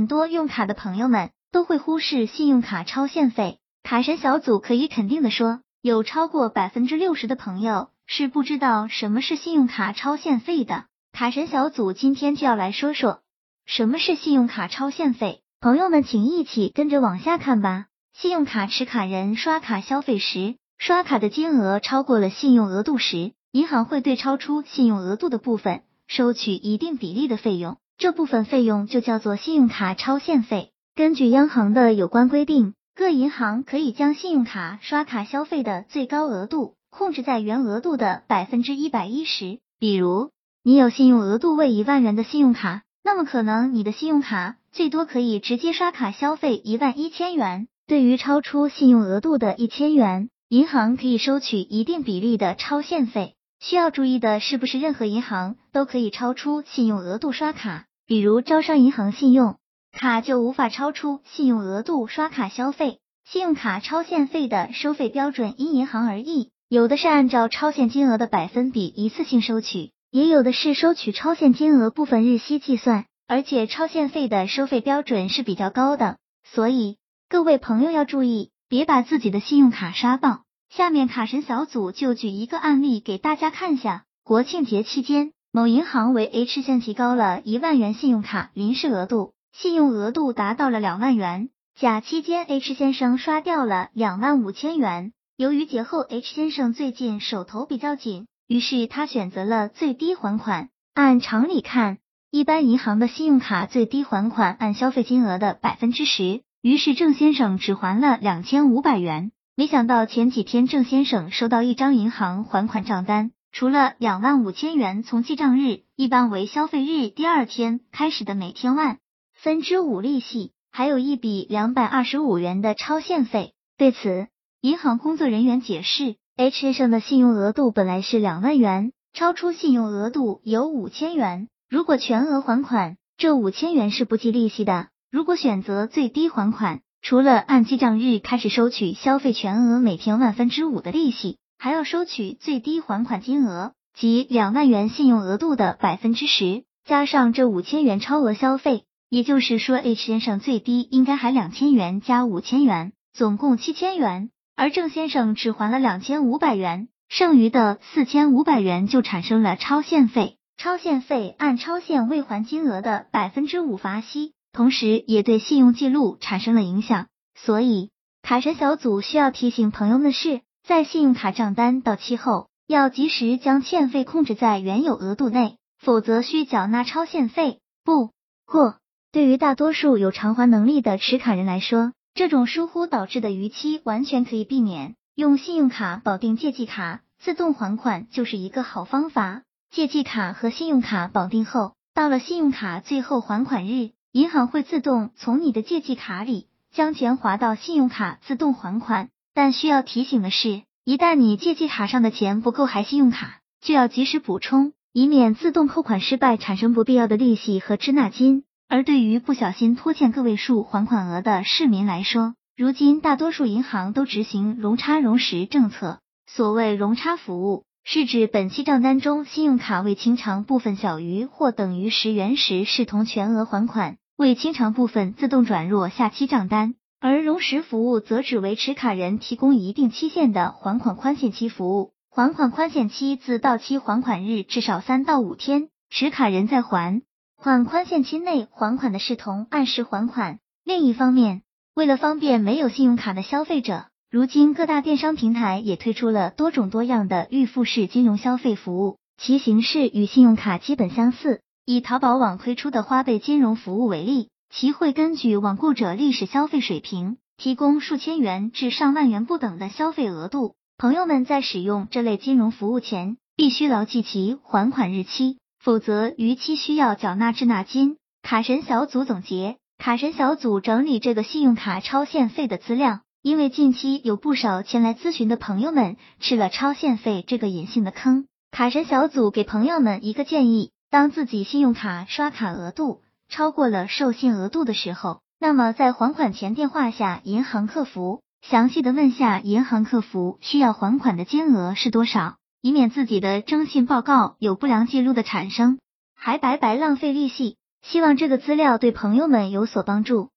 很多用卡的朋友们都会忽视信用卡超限费。卡神小组可以肯定的说，有超过百分之六十的朋友是不知道什么是信用卡超限费的。卡神小组今天就要来说说什么是信用卡超限费。朋友们，请一起跟着往下看吧。信用卡持卡人刷卡消费时，刷卡的金额超过了信用额度时，银行会对超出信用额度的部分收取一定比例的费用，这部分费用就叫做信用卡超限费。根据央行的有关规定，各银行可以将信用卡刷卡消费的最高额度控制在原额度的百分之一百一十。比如，你有信用额度为一万元的信用卡，那么可能你的信用卡最多可以直接刷卡消费一万一千元。对于超出信用额度的一千元，银行可以收取一定比例的超限费。需要注意的是，不是任何银行都可以超出信用额度刷卡？比如招商银行信用卡就无法超出信用额度刷卡消费。信用卡超限费的收费标准因银行而异，有的是按照超限金额的百分比一次性收取，也有的是收取超限金额部分日息计算。而且超限费的收费标准是比较高的，所以各位朋友要注意，别把自己的信用卡刷爆。下面卡神小组就举一个案例给大家看下：国庆节期间，某银行为 H 线提高了一万元信用卡临时额度，信用额度达到了两万元。甲期间，H 先生刷掉了两万五千元。由于节后 H 先生最近手头比较紧，于是他选择了最低还款。按常理看，一般银行的信用卡最低还款按消费金额的百分之十，于是郑先生只还了两千五百元。没想到前几天郑先生收到一张银行还款账单，除了两万五千元从记账日（一般为消费日第二天）开始的每天万分之五利息，还有一笔两百二十五元的超限费。对此，银行工作人员解释，H 先生的信用额度本来是两万元，超出信用额度有五千元。如果全额还款，这五千元是不计利息的；如果选择最低还款，除了按记账日开始收取消费全额每天万分之五的利息，还要收取最低还款金额即两万元信用额度的百分之十，加上这五千元超额消费，也就是说 H 先生最低应该还两千元加五千元，总共七千元，而郑先生只还了两千五百元，剩余的四千五百元就产生了超限费。超限费按超限未还金额的百分之五罚息，同时也对信用记录产生了影响。所以，卡神小组需要提醒朋友们的是，在信用卡账单到期后，要及时将欠费控制在原有额度内，否则需缴纳超限费。不过，对于大多数有偿还能力的持卡人来说，这种疏忽导致的逾期完全可以避免。用信用卡绑定借记卡，自动还款就是一个好方法。借记卡和信用卡绑定后，到了信用卡最后还款日，银行会自动从你的借记卡里将钱划到信用卡自动还款。但需要提醒的是，一旦你借记卡上的钱不够还信用卡，就要及时补充，以免自动扣款失败产生不必要的利息和滞纳金。而对于不小心拖欠个位数还款额的市民来说，如今大多数银行都执行容差容时政策。所谓容差服务。是指本期账单中信用卡未清偿部分小于或等于十元时，视同全额还款；未清偿部分自动转入下期账单。而融实服务则只为持卡人提供一定期限的还款宽限期服务，还款宽限期自到期还款日至少三到五天，持卡人在还款宽限期内还款的视同按时还款。另一方面，为了方便没有信用卡的消费者。如今各大电商平台也推出了多种多样的预付式金融消费服务，其形式与信用卡基本相似。以淘宝网推出的花呗金融服务为例，其会根据网购者历史消费水平，提供数千元至上万元不等的消费额度。朋友们在使用这类金融服务前，必须牢记其还款日期，否则逾期需要缴纳滞纳金。卡神小组总结：卡神小组整理这个信用卡超限费的资料。因为近期有不少前来咨询的朋友们吃了超限费这个隐性的坑，卡神小组给朋友们一个建议：当自己信用卡刷卡额度超过了授信额度的时候，那么在还款前电话下银行客服，详细的问下银行客服需要还款的金额是多少，以免自己的征信报告有不良记录的产生，还白白浪费利息。希望这个资料对朋友们有所帮助。